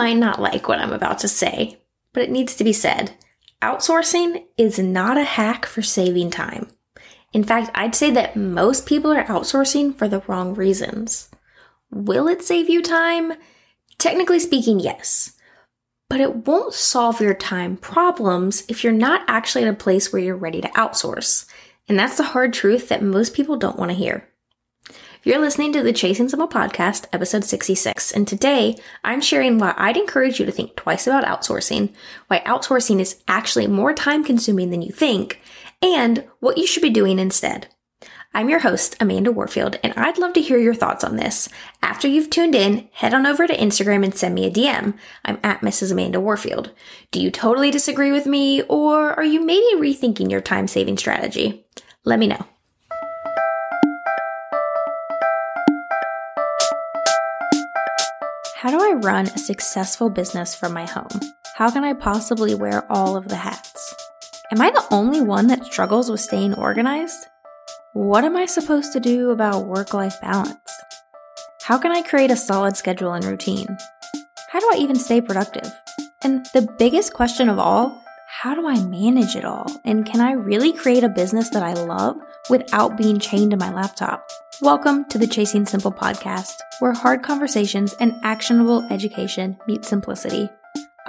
might not like what I'm about to say, but it needs to be said. Outsourcing is not a hack for saving time. In fact, I'd say that most people are outsourcing for the wrong reasons. Will it save you time? Technically speaking, yes. But it won't solve your time problems if you're not actually at a place where you're ready to outsource. And that's the hard truth that most people don't want to hear. You're listening to the Chasing Simple podcast, episode 66, and today I'm sharing why I'd encourage you to think twice about outsourcing, why outsourcing is actually more time consuming than you think, and what you should be doing instead. I'm your host, Amanda Warfield, and I'd love to hear your thoughts on this. After you've tuned in, head on over to Instagram and send me a DM. I'm at Mrs. Amanda Warfield. Do you totally disagree with me, or are you maybe rethinking your time saving strategy? Let me know. How do I run a successful business from my home? How can I possibly wear all of the hats? Am I the only one that struggles with staying organized? What am I supposed to do about work life balance? How can I create a solid schedule and routine? How do I even stay productive? And the biggest question of all, how do I manage it all? And can I really create a business that I love without being chained to my laptop? Welcome to the Chasing Simple podcast, where hard conversations and actionable education meet simplicity.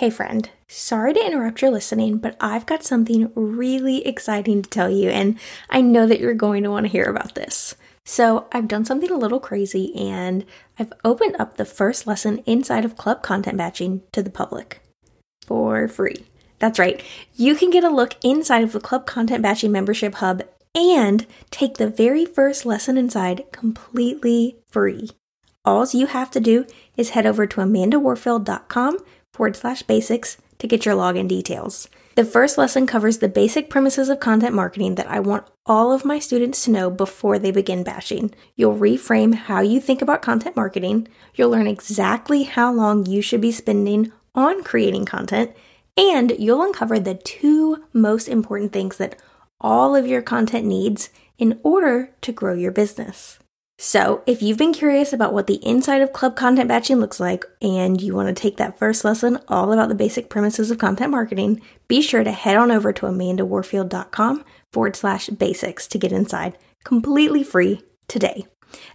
Hey, friend. Sorry to interrupt your listening, but I've got something really exciting to tell you, and I know that you're going to want to hear about this. So, I've done something a little crazy, and I've opened up the first lesson inside of Club Content Batching to the public for free. That's right, you can get a look inside of the Club Content Batching membership hub and take the very first lesson inside completely free. All you have to do is head over to amandawarfield.com forward slash basics to get your login details. The first lesson covers the basic premises of content marketing that I want all of my students to know before they begin batching. You'll reframe how you think about content marketing, you'll learn exactly how long you should be spending on creating content, and you'll uncover the two most important things that all of your content needs in order to grow your business. So, if you've been curious about what the inside of club content batching looks like and you want to take that first lesson all about the basic premises of content marketing, be sure to head on over to amandawarfield.com forward slash basics to get inside completely free today.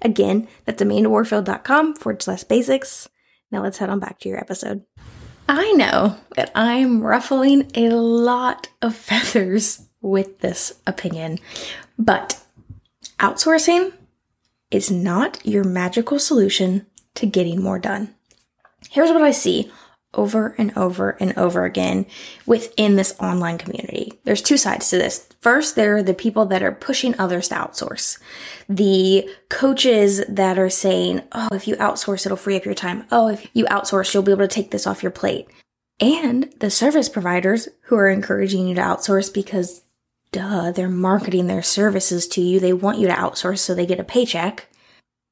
Again, that's amandawarfield.com forward slash basics. Now let's head on back to your episode. I know that I'm ruffling a lot of feathers with this opinion, but outsourcing is not your magical solution to getting more done. Here's what I see over and over and over again within this online community. There's two sides to this. First, there are the people that are pushing others to outsource. The coaches that are saying, oh, if you outsource, it'll free up your time. Oh, if you outsource, you'll be able to take this off your plate. And the service providers who are encouraging you to outsource because duh, they're marketing their services to you. They want you to outsource so they get a paycheck.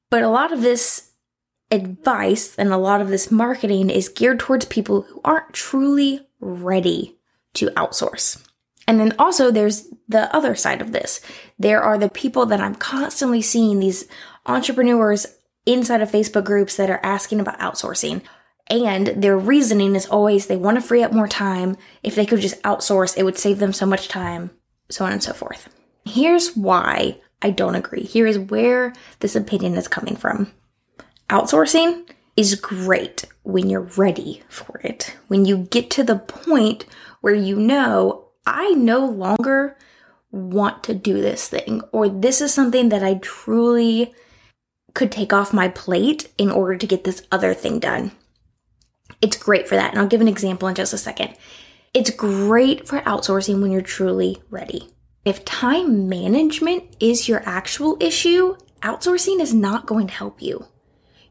But a lot of this advice and a lot of this marketing is geared towards people who aren't truly ready to outsource. And then also there's the other side of this. There are the people that I'm constantly seeing, these entrepreneurs inside of Facebook groups that are asking about outsourcing. And their reasoning is always they want to free up more time. If they could just outsource, it would save them so much time so on and so forth. Here's why I don't agree. Here is where this opinion is coming from. Outsourcing is great when you're ready for it. When you get to the point where you know I no longer want to do this thing, or this is something that I truly could take off my plate in order to get this other thing done. It's great for that. And I'll give an example in just a second. It's great for outsourcing when you're truly ready. If time management is your actual issue, outsourcing is not going to help you.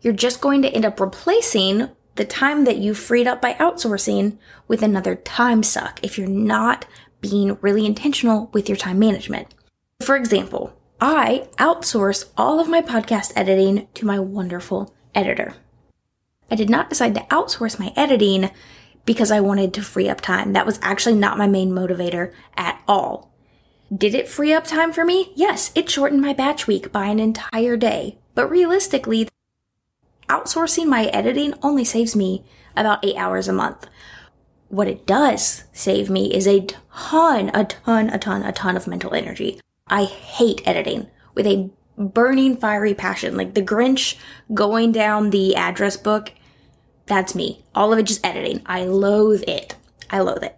You're just going to end up replacing the time that you freed up by outsourcing with another time suck if you're not being really intentional with your time management. For example, I outsource all of my podcast editing to my wonderful editor. I did not decide to outsource my editing because I wanted to free up time. That was actually not my main motivator at all. Did it free up time for me? Yes, it shortened my batch week by an entire day. But realistically, outsourcing my editing only saves me about eight hours a month. What it does save me is a ton, a ton, a ton, a ton of mental energy. I hate editing with a burning fiery passion, like the Grinch going down the address book. That's me. All of it just editing. I loathe it. I loathe it.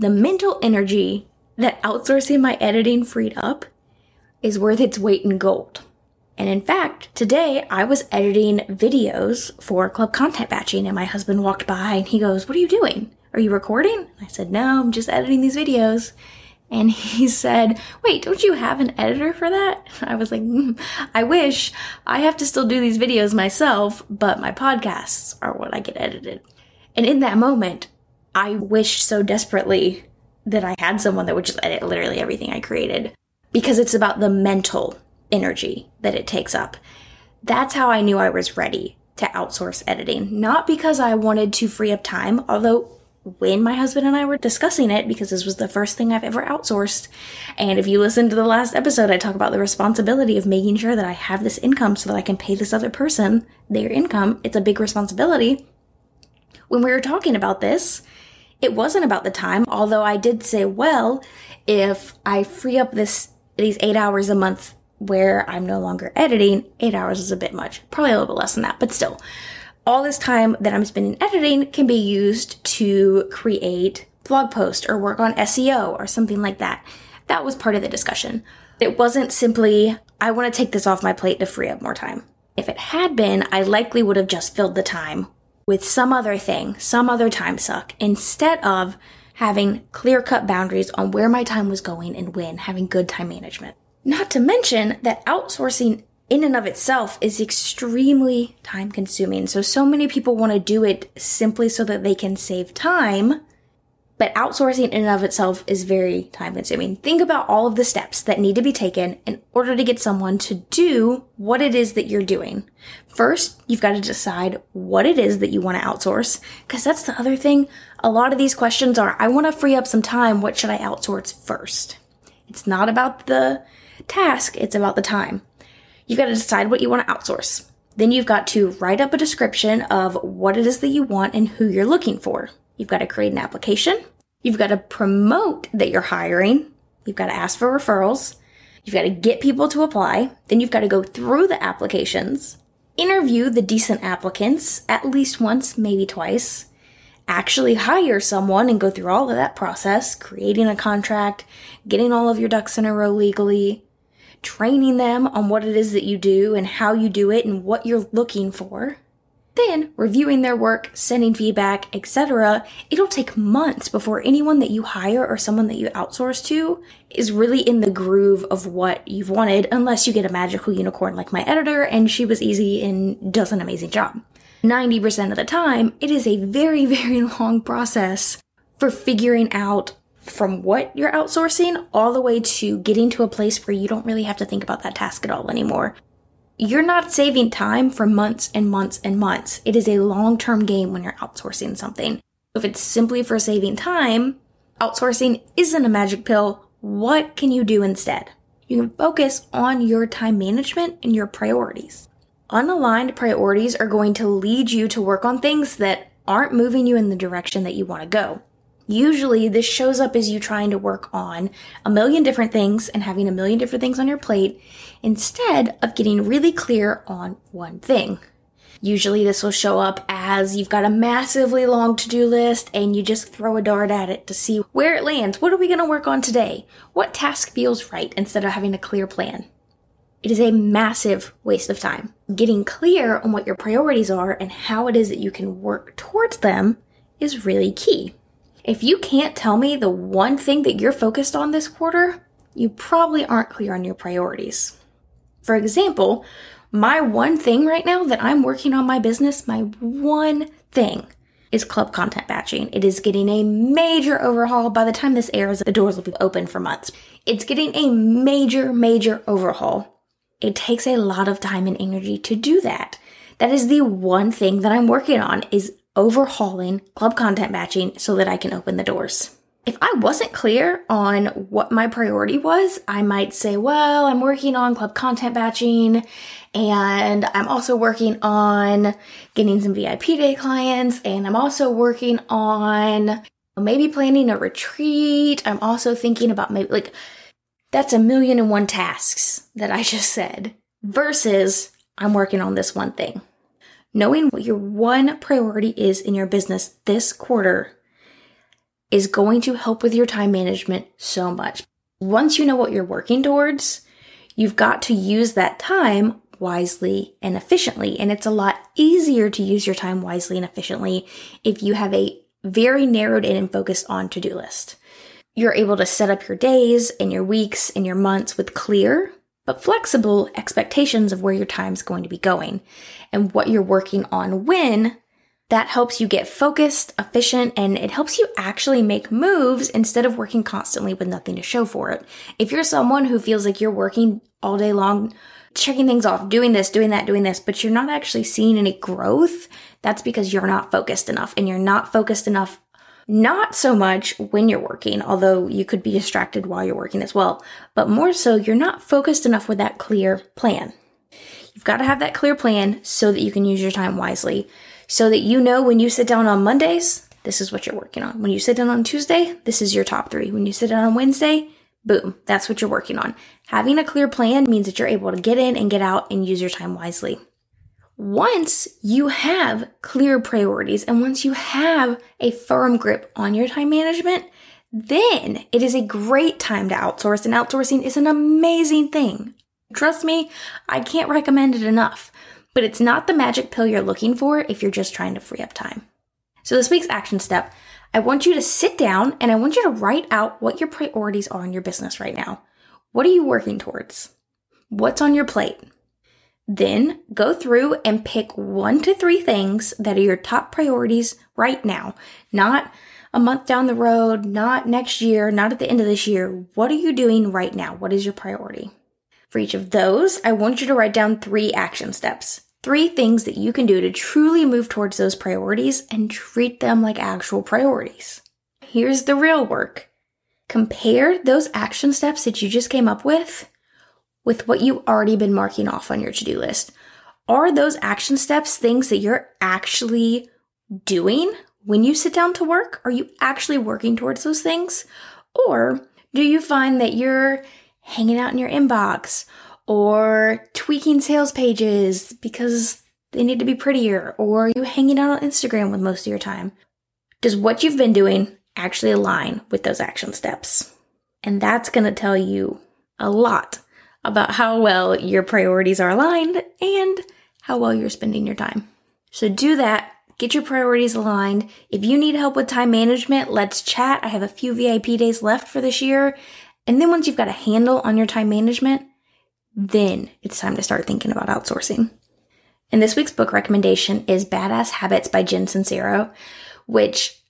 The mental energy that outsourcing my editing freed up is worth its weight in gold. And in fact, today I was editing videos for club content batching and my husband walked by and he goes, What are you doing? Are you recording? I said, No, I'm just editing these videos. And he said, Wait, don't you have an editor for that? I was like, mm, I wish. I have to still do these videos myself, but my podcasts are what I get edited. And in that moment, I wished so desperately that I had someone that would just edit literally everything I created because it's about the mental energy that it takes up. That's how I knew I was ready to outsource editing. Not because I wanted to free up time, although when my husband and I were discussing it, because this was the first thing I've ever outsourced. And if you listen to the last episode, I talk about the responsibility of making sure that I have this income so that I can pay this other person their income. It's a big responsibility. When we were talking about this, it wasn't about the time, although I did say, well, if I free up this, these eight hours a month where I'm no longer editing, eight hours is a bit much. Probably a little bit less than that, but still. All this time that I'm spending editing can be used to create blog posts or work on SEO or something like that. That was part of the discussion. It wasn't simply, I want to take this off my plate to free up more time. If it had been, I likely would have just filled the time with some other thing, some other time suck, instead of having clear cut boundaries on where my time was going and when, having good time management. Not to mention that outsourcing in and of itself is extremely time consuming. So, so many people want to do it simply so that they can save time. But outsourcing in and of itself is very time consuming. Think about all of the steps that need to be taken in order to get someone to do what it is that you're doing. First, you've got to decide what it is that you want to outsource. Cause that's the other thing. A lot of these questions are, I want to free up some time. What should I outsource first? It's not about the task, it's about the time. You've got to decide what you want to outsource. Then you've got to write up a description of what it is that you want and who you're looking for. You've got to create an application. You've got to promote that you're hiring. You've got to ask for referrals. You've got to get people to apply. Then you've got to go through the applications, interview the decent applicants at least once, maybe twice, actually hire someone and go through all of that process, creating a contract, getting all of your ducks in a row legally, training them on what it is that you do and how you do it and what you're looking for. Then, reviewing their work, sending feedback, etc., it'll take months before anyone that you hire or someone that you outsource to is really in the groove of what you've wanted, unless you get a magical unicorn like my editor and she was easy and does an amazing job. 90% of the time, it is a very, very long process for figuring out from what you're outsourcing all the way to getting to a place where you don't really have to think about that task at all anymore. You're not saving time for months and months and months. It is a long term game when you're outsourcing something. If it's simply for saving time, outsourcing isn't a magic pill. What can you do instead? You can focus on your time management and your priorities unaligned priorities are going to lead you to work on things that aren't moving you in the direction that you want to go. Usually, this shows up as you trying to work on a million different things and having a million different things on your plate instead of getting really clear on one thing. Usually, this will show up as you've got a massively long to do list and you just throw a dart at it to see where it lands. What are we going to work on today? What task feels right instead of having a clear plan? It is a massive waste of time. Getting clear on what your priorities are and how it is that you can work towards them is really key. If you can't tell me the one thing that you're focused on this quarter, you probably aren't clear on your priorities. For example, my one thing right now that I'm working on my business, my one thing is club content batching. It is getting a major overhaul. By the time this airs, the doors will be open for months. It's getting a major, major overhaul. It takes a lot of time and energy to do that. That is the one thing that I'm working on is overhauling club content batching so that I can open the doors. If I wasn't clear on what my priority was, I might say, well, I'm working on club content batching and I'm also working on getting some VIP day clients and I'm also working on maybe planning a retreat. I'm also thinking about maybe like that's a million and one tasks that I just said versus I'm working on this one thing. Knowing what your one priority is in your business this quarter is going to help with your time management so much. Once you know what you're working towards, you've got to use that time wisely and efficiently. And it's a lot easier to use your time wisely and efficiently if you have a very narrowed in and focused on to do list. You're able to set up your days and your weeks and your months with clear but flexible expectations of where your time's going to be going and what you're working on when that helps you get focused, efficient, and it helps you actually make moves instead of working constantly with nothing to show for it. If you're someone who feels like you're working all day long, checking things off, doing this, doing that, doing this, but you're not actually seeing any growth, that's because you're not focused enough and you're not focused enough not so much when you're working, although you could be distracted while you're working as well, but more so you're not focused enough with that clear plan. You've got to have that clear plan so that you can use your time wisely so that you know when you sit down on Mondays, this is what you're working on. When you sit down on Tuesday, this is your top three. When you sit down on Wednesday, boom, that's what you're working on. Having a clear plan means that you're able to get in and get out and use your time wisely. Once you have clear priorities and once you have a firm grip on your time management, then it is a great time to outsource, and outsourcing is an amazing thing. Trust me, I can't recommend it enough but it's not the magic pill you're looking for if you're just trying to free up time. So, this week's action step I want you to sit down and I want you to write out what your priorities are in your business right now. What are you working towards? What's on your plate? Then go through and pick one to three things that are your top priorities right now, not a month down the road, not next year, not at the end of this year. What are you doing right now? What is your priority? For each of those, I want you to write down three action steps. Three things that you can do to truly move towards those priorities and treat them like actual priorities. Here's the real work. Compare those action steps that you just came up with with what you've already been marking off on your to do list. Are those action steps things that you're actually doing when you sit down to work? Are you actually working towards those things? Or do you find that you're hanging out in your inbox or tweaking sales pages because they need to be prettier or you hanging out on Instagram with most of your time. Does what you've been doing actually align with those action steps? And that's going to tell you a lot about how well your priorities are aligned and how well you're spending your time. So do that. Get your priorities aligned. If you need help with time management, let's chat. I have a few VIP days left for this year and then once you've got a handle on your time management, then it's time to start thinking about outsourcing. And this week's book recommendation is Badass Habits by Jen Sincero, which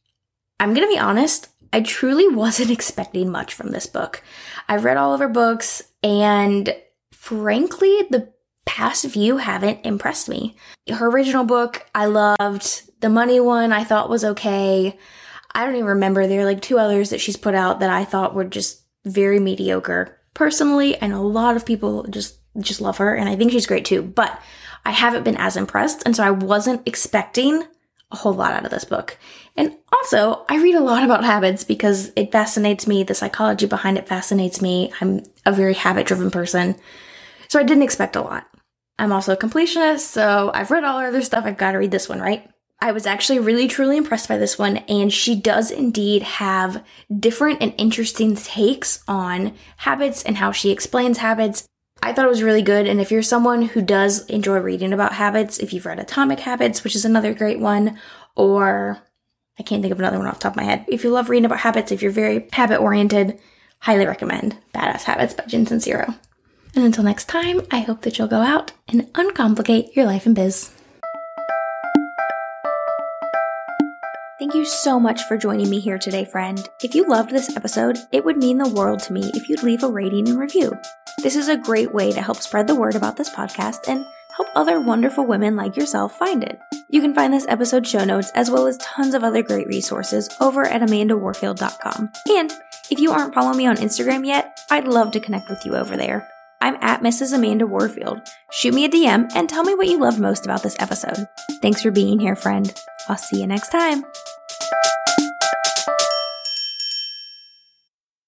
I'm going to be honest, I truly wasn't expecting much from this book. I've read all of her books and frankly, the past few haven't impressed me. Her original book, I loved. The money one, I thought was okay. I don't even remember. There are like two others that she's put out that I thought were just very mediocre. Personally, know a lot of people just just love her and I think she's great too, but I haven't been as impressed and so I wasn't expecting a whole lot out of this book. And also, I read a lot about habits because it fascinates me. The psychology behind it fascinates me. I'm a very habit driven person. So I didn't expect a lot. I'm also a completionist, so I've read all her other stuff. I've got to read this one, right? I was actually really truly impressed by this one, and she does indeed have different and interesting takes on habits and how she explains habits. I thought it was really good, and if you're someone who does enjoy reading about habits, if you've read Atomic Habits, which is another great one, or I can't think of another one off the top of my head. If you love reading about habits, if you're very habit oriented, highly recommend Badass Habits by Jen Sincero. And until next time, I hope that you'll go out and uncomplicate your life and biz. Thank you so much for joining me here today, friend. If you loved this episode, it would mean the world to me if you'd leave a rating and review. This is a great way to help spread the word about this podcast and help other wonderful women like yourself find it. You can find this episode show notes as well as tons of other great resources over at amandawarfield.com. And if you aren't following me on Instagram yet, I'd love to connect with you over there. I'm at Mrs. Amanda Warfield. Shoot me a DM and tell me what you loved most about this episode. Thanks for being here, friend. I'll see you next time.